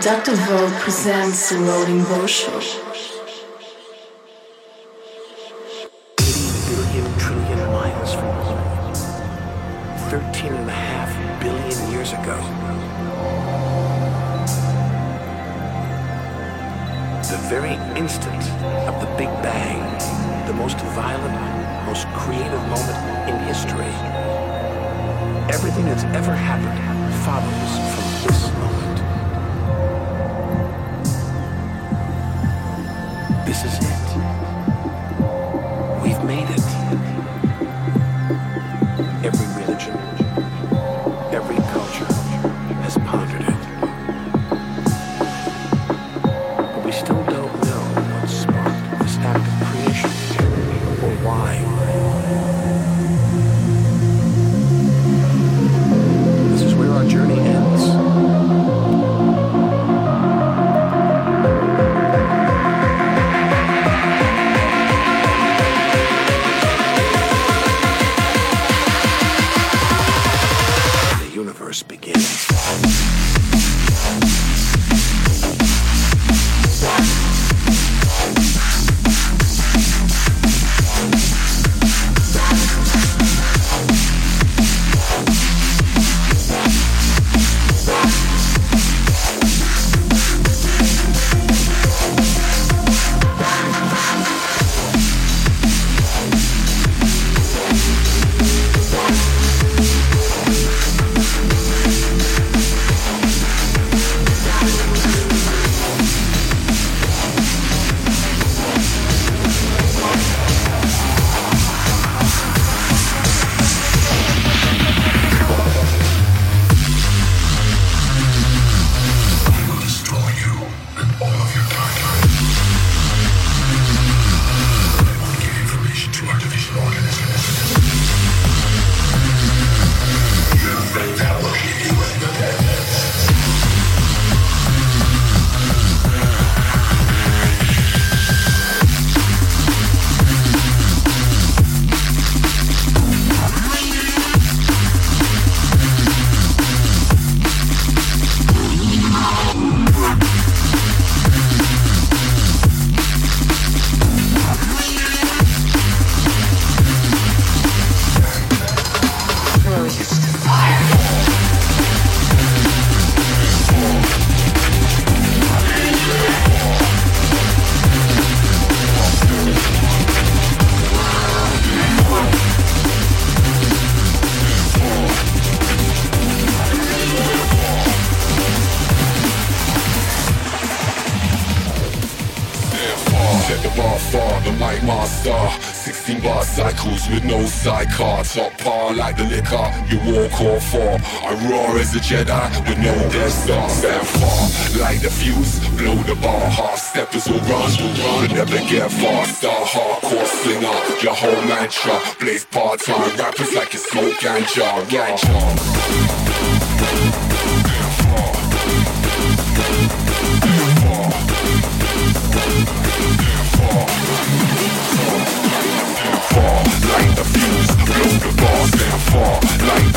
Dr. Vogue presents the Rolling Show. 80 billion trillion miles from home. 13 and a half billion years ago. The very instant of the Big Bang, the most violent, most creative moment in history. Everything that's ever happened follows I roar as a Jedi. With no Death Star Stand far, light the fuse, blow the bar. Half steppers will run, but never get far. Star hardcore slinger, your whole mantra Blaze part-time. Rappers like you smoke ganja Ganja Light the fuse, blow the bar, stand far. Light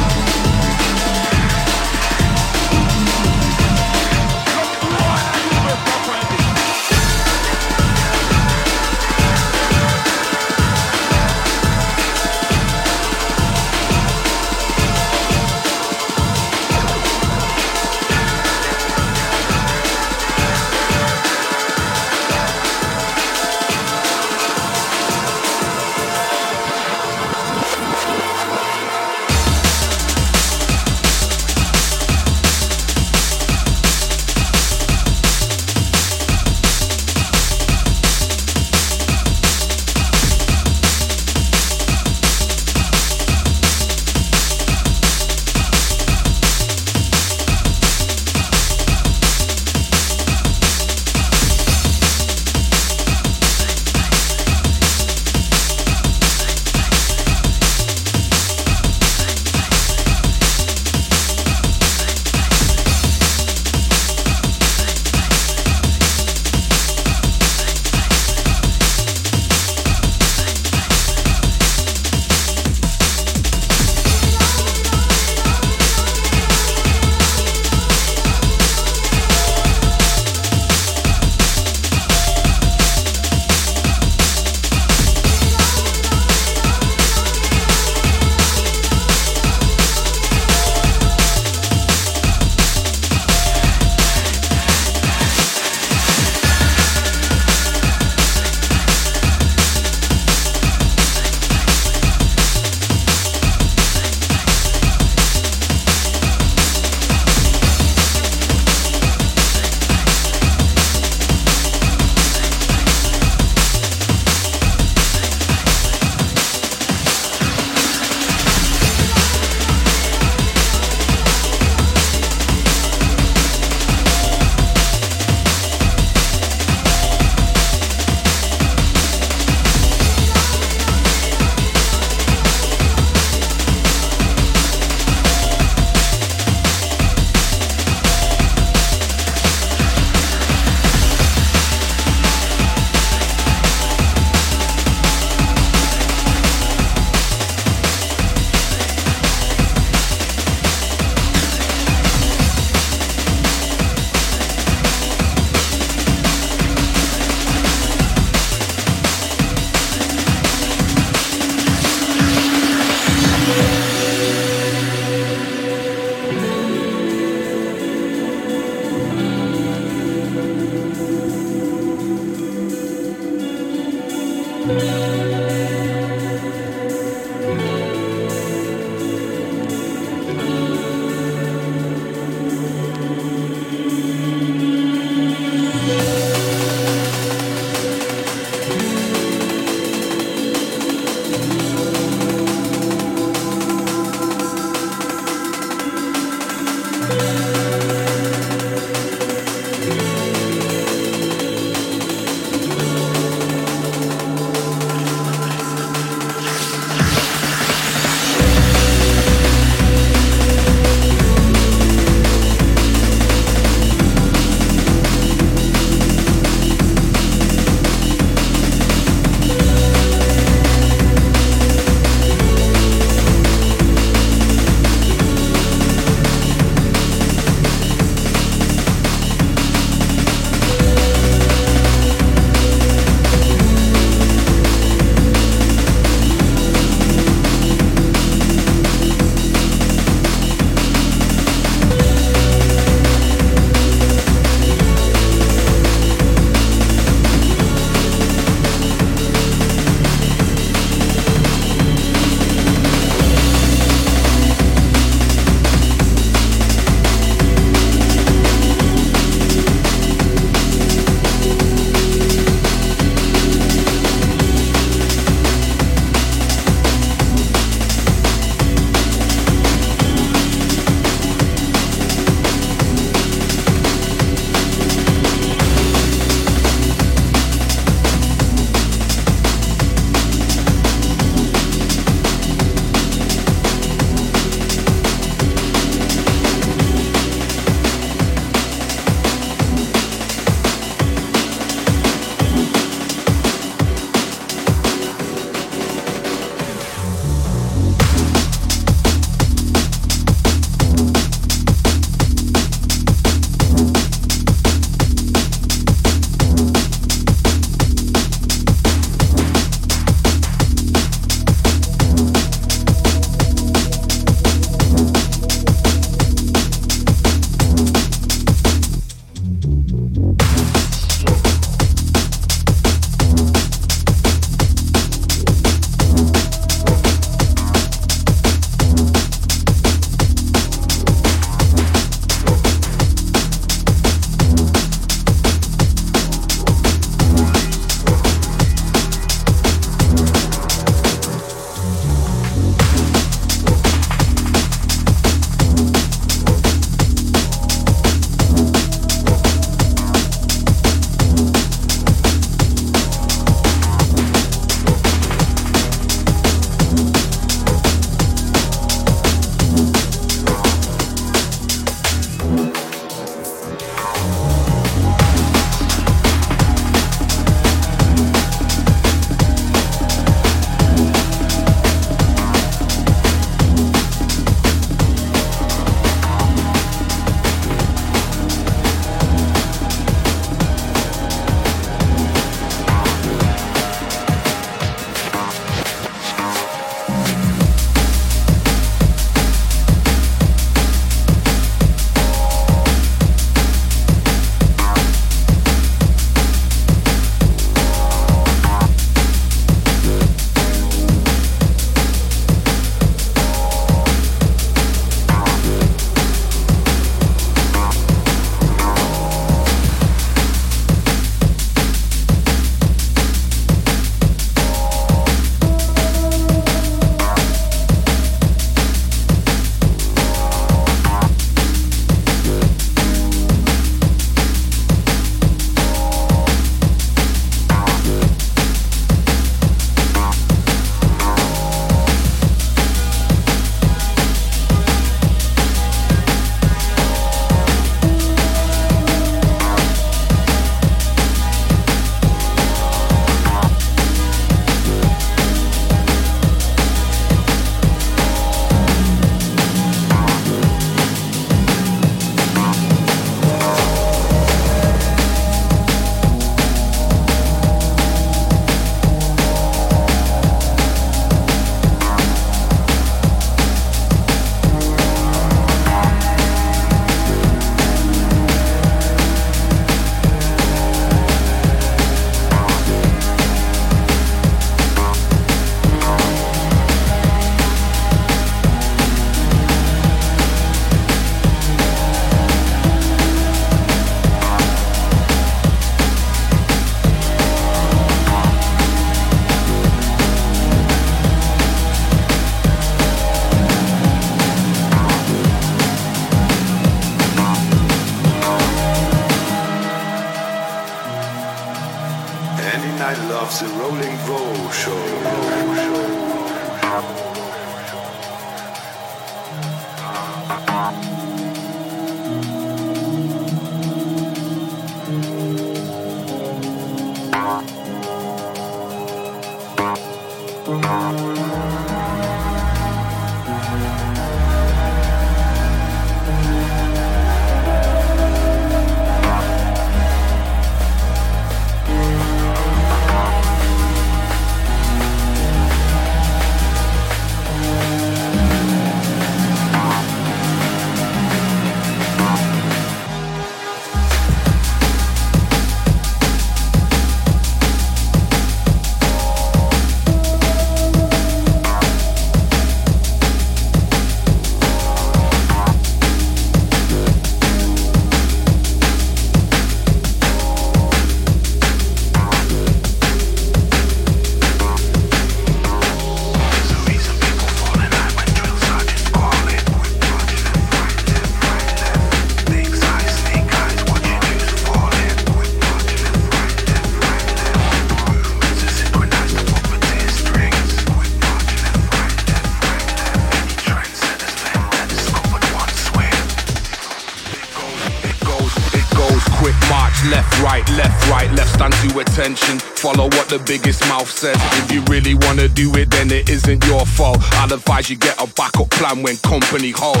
the biggest mouth says. If you really wanna do it, then it isn't your fault. I'll advise you get a backup plan when company holds.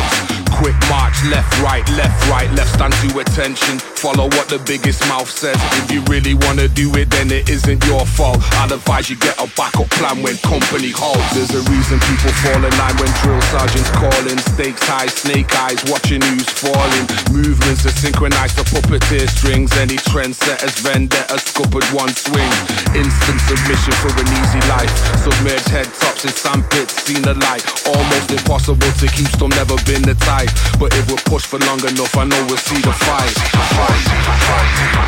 Quick march, left, right, left, right, left, stand to attention. Follow what the biggest mouth says. If you really wanna do it, then it isn't your fault. I'll advise you get a backup plan when company holds. There's a reason people fall in line when drill sergeants calling. Stakes high, snake eyes, watching who's falling. Movements are synchronized to puppeteer strings. Any trendsetters, vendettas, scuppered one swing. Instant submission for an easy life. Submerged head tops in sandpits, seen the light. Almost impossible to keep, still never been the type. But if we're pushed for long enough, I know we'll see the fight. fight, fight,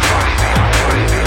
fight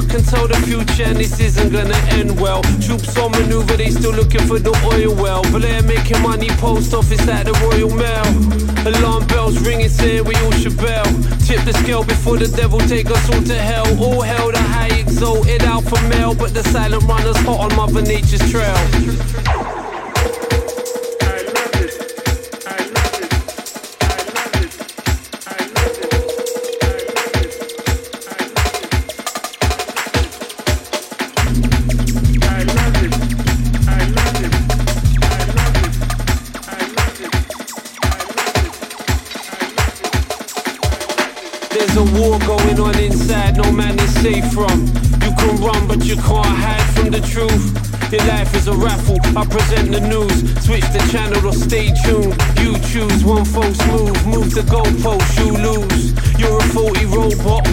I can tell the future and this isn't gonna end well. Troops on maneuver, they still looking for the oil well. Blair making money, post office at the Royal Mail. Alarm bells ringing, saying we all should bell. Tip the scale before the devil take us all to hell. All hell, the high exalted alpha male, but the silent runners hot on Mother Nature's trail.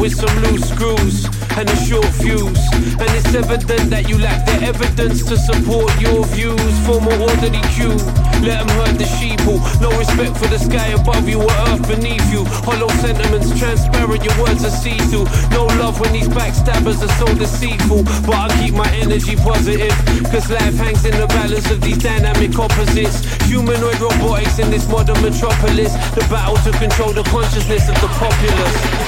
With some loose screws and a short fuse. And it's evident that you lack the evidence to support your views. Form orderly queue, let them herd the sheeple. No respect for the sky above you or earth beneath you. Hollow sentiments, transparent, your words are see through. No love when these backstabbers are so deceitful. But I keep my energy positive, cause life hangs in the balance of these dynamic opposites. Humanoid robotics in this modern metropolis. The battle to control the consciousness of the populace.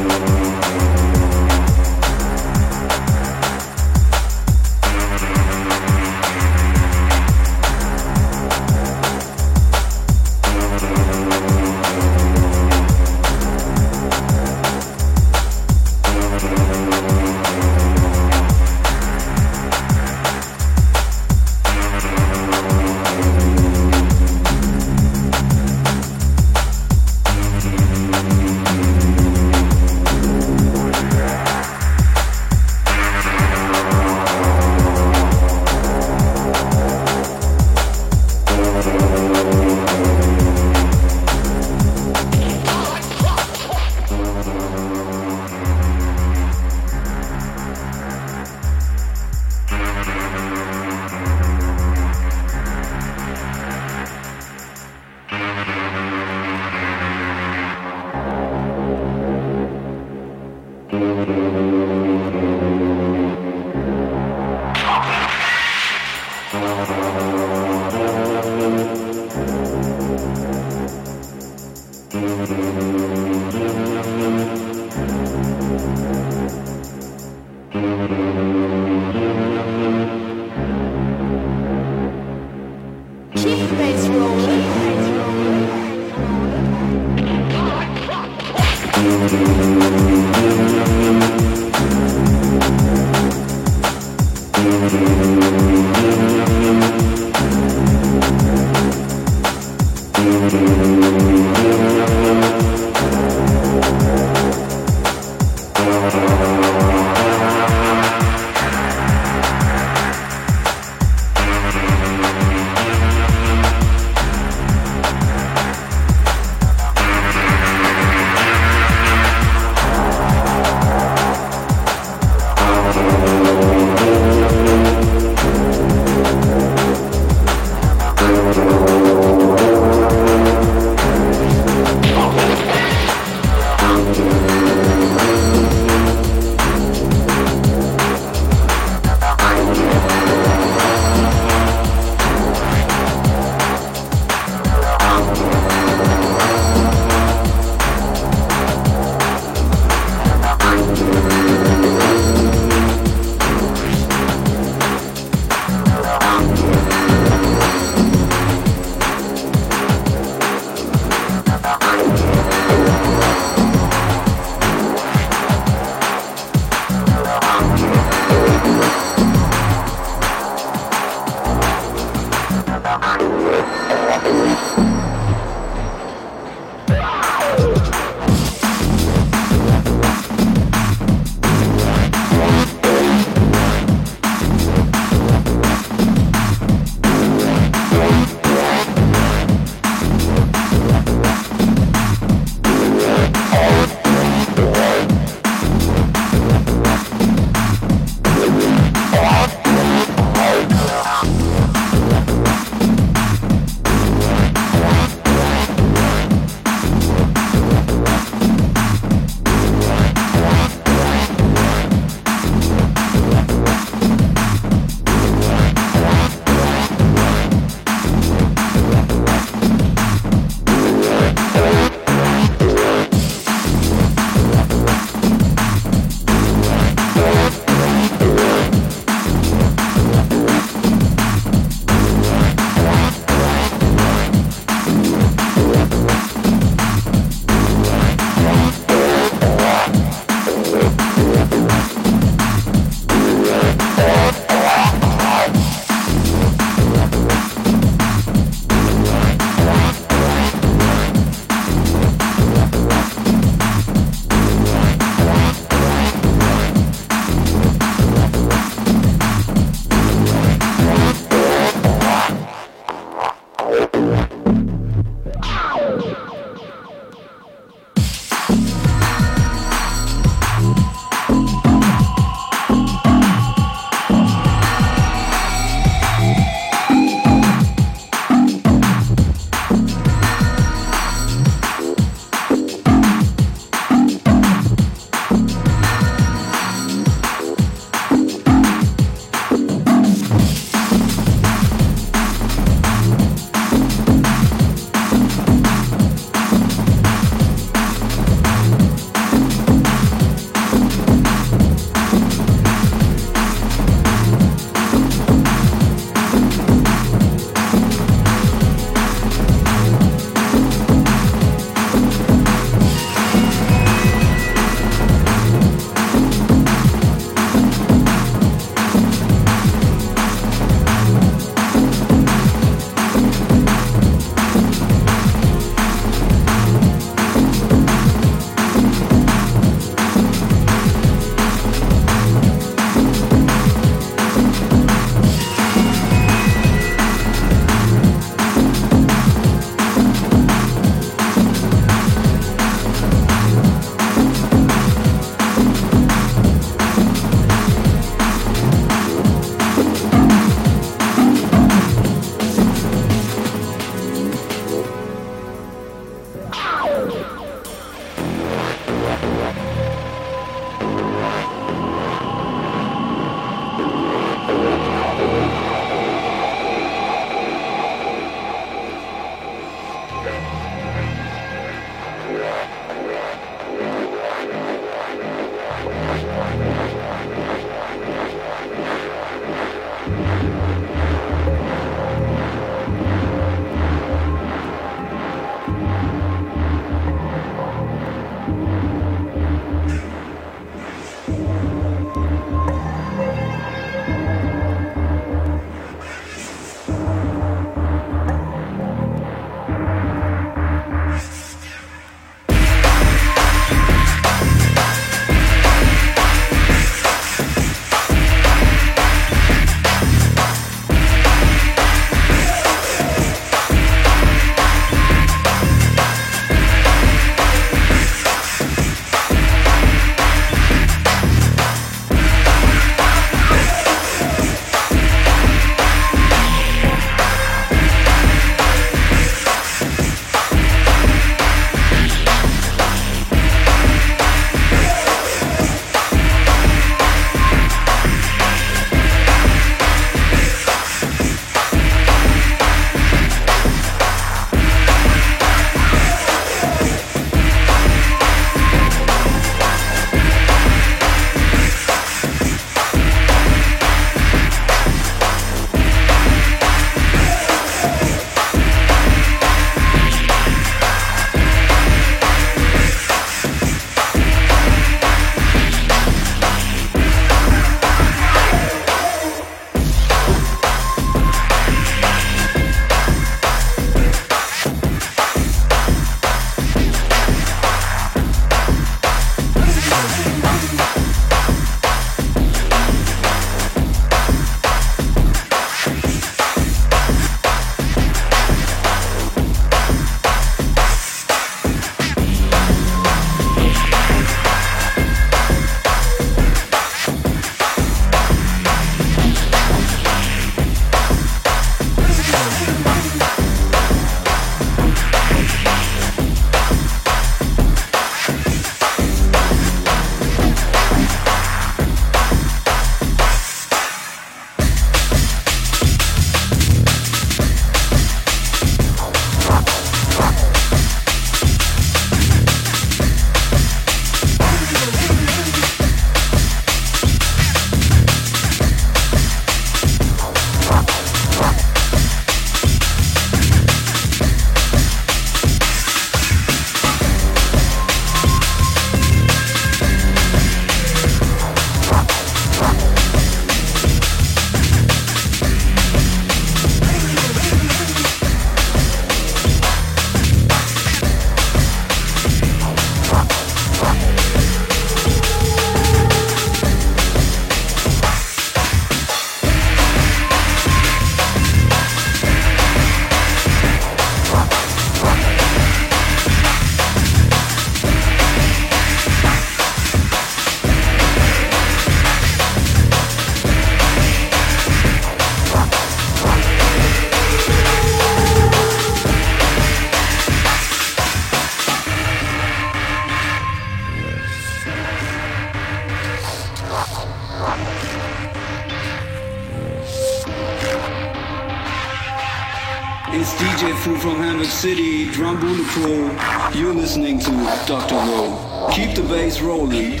Listening to Dr. Low. Keep the bass rolling.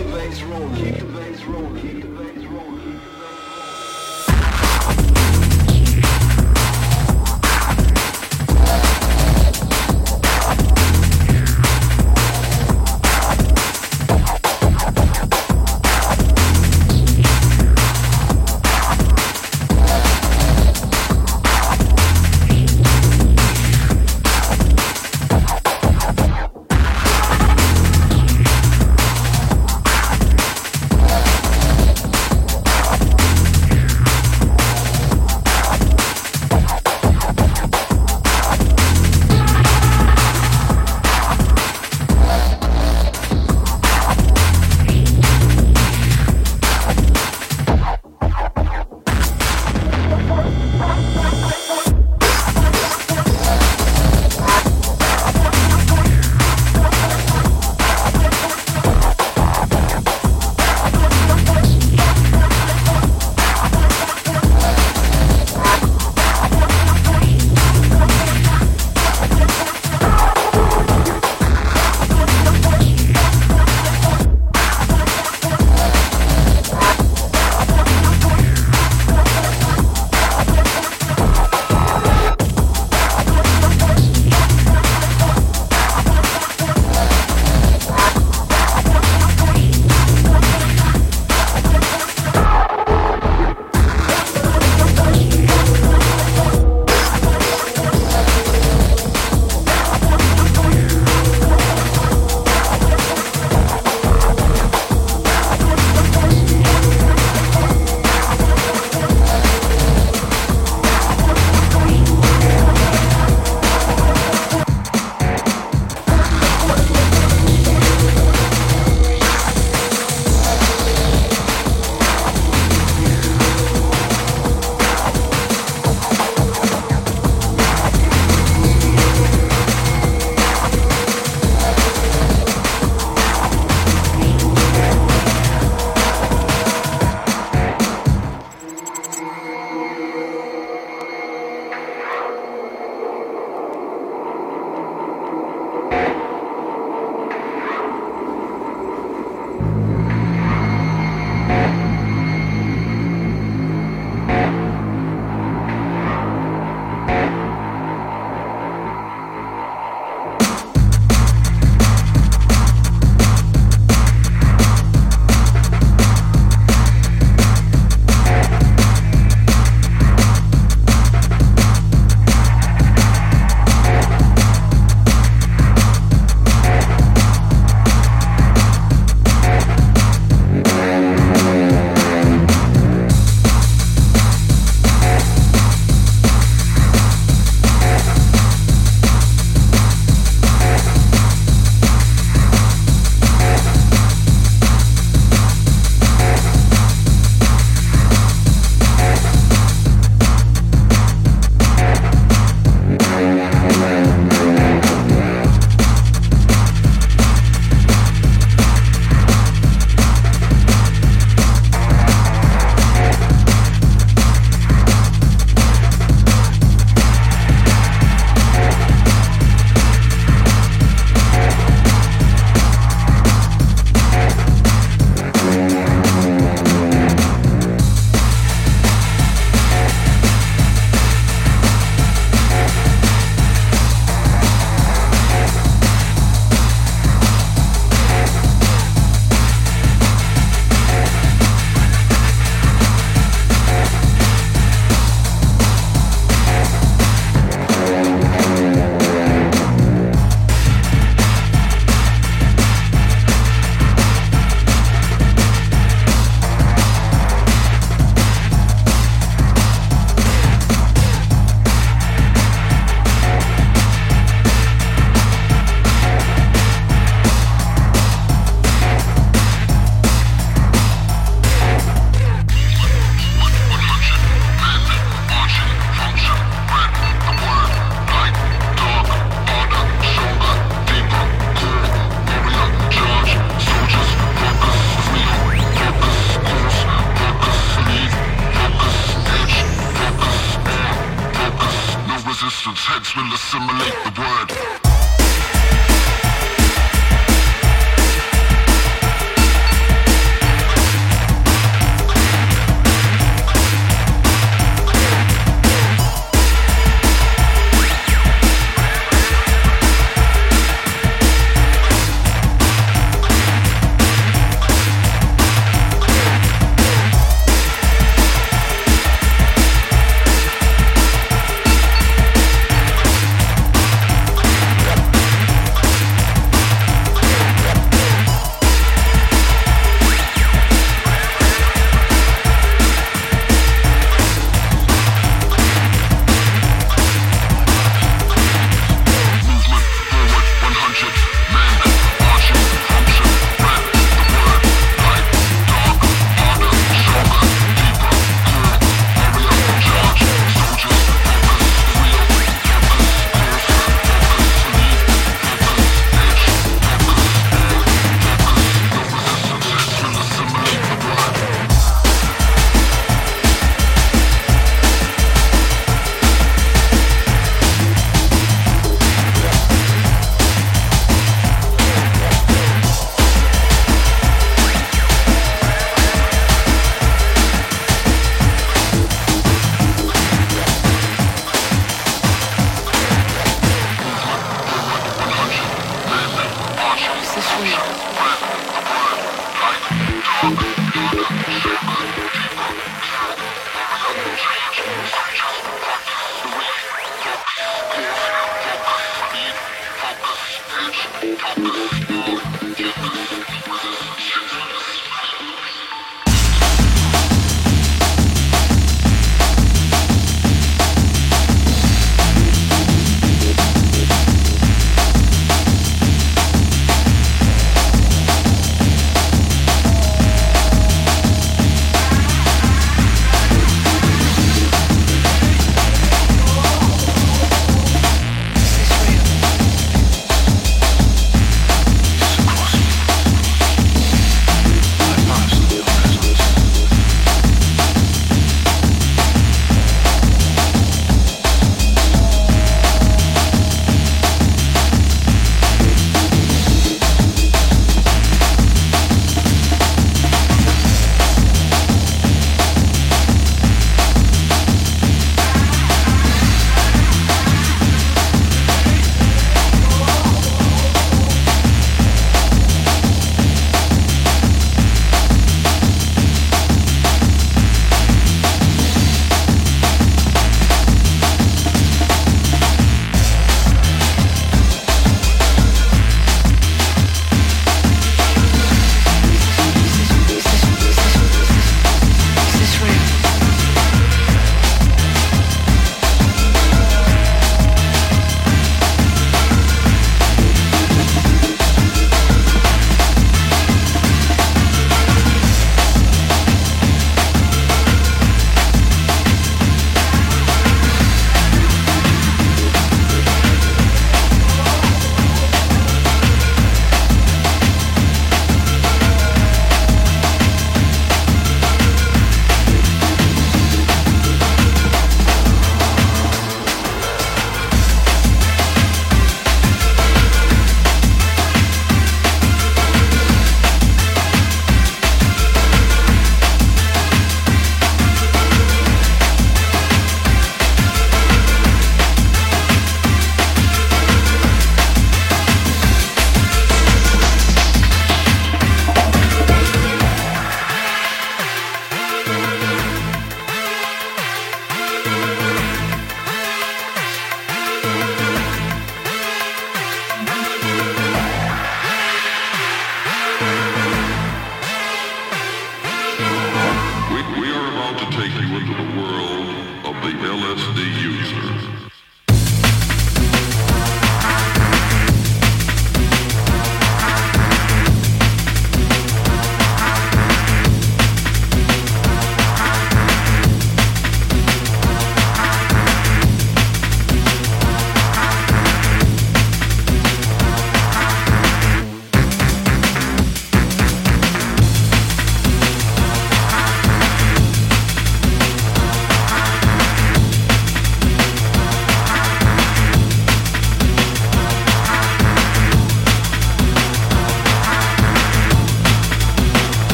Música